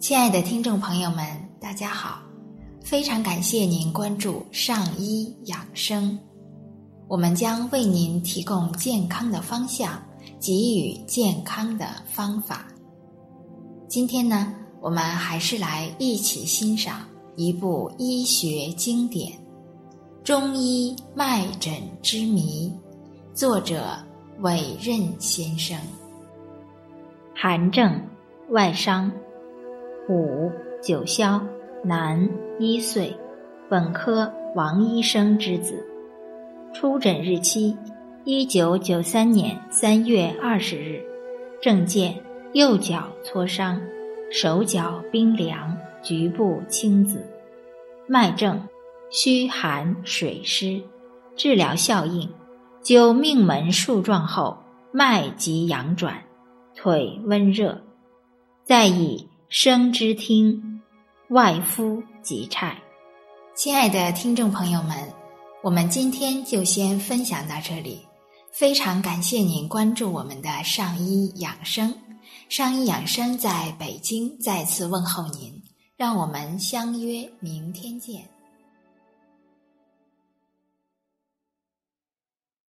亲爱的听众朋友们，大家好！非常感谢您关注上医养生，我们将为您提供健康的方向，给予健康的方法。今天呢，我们还是来一起欣赏一部医学经典《中医脉诊之谜》，作者韦任先生。寒症，外伤。五九霄，男，一岁，本科王医生之子。出诊日期：一九九三年三月二十日。症见：右脚挫伤，手脚冰凉，局部青紫。脉症：虚寒水湿。治疗效应：灸命门数状后，脉即阳转，腿温热。再以。生之听，外夫即菜。亲爱的听众朋友们，我们今天就先分享到这里。非常感谢您关注我们的上医养生，上医养生在北京再次问候您，让我们相约明天见。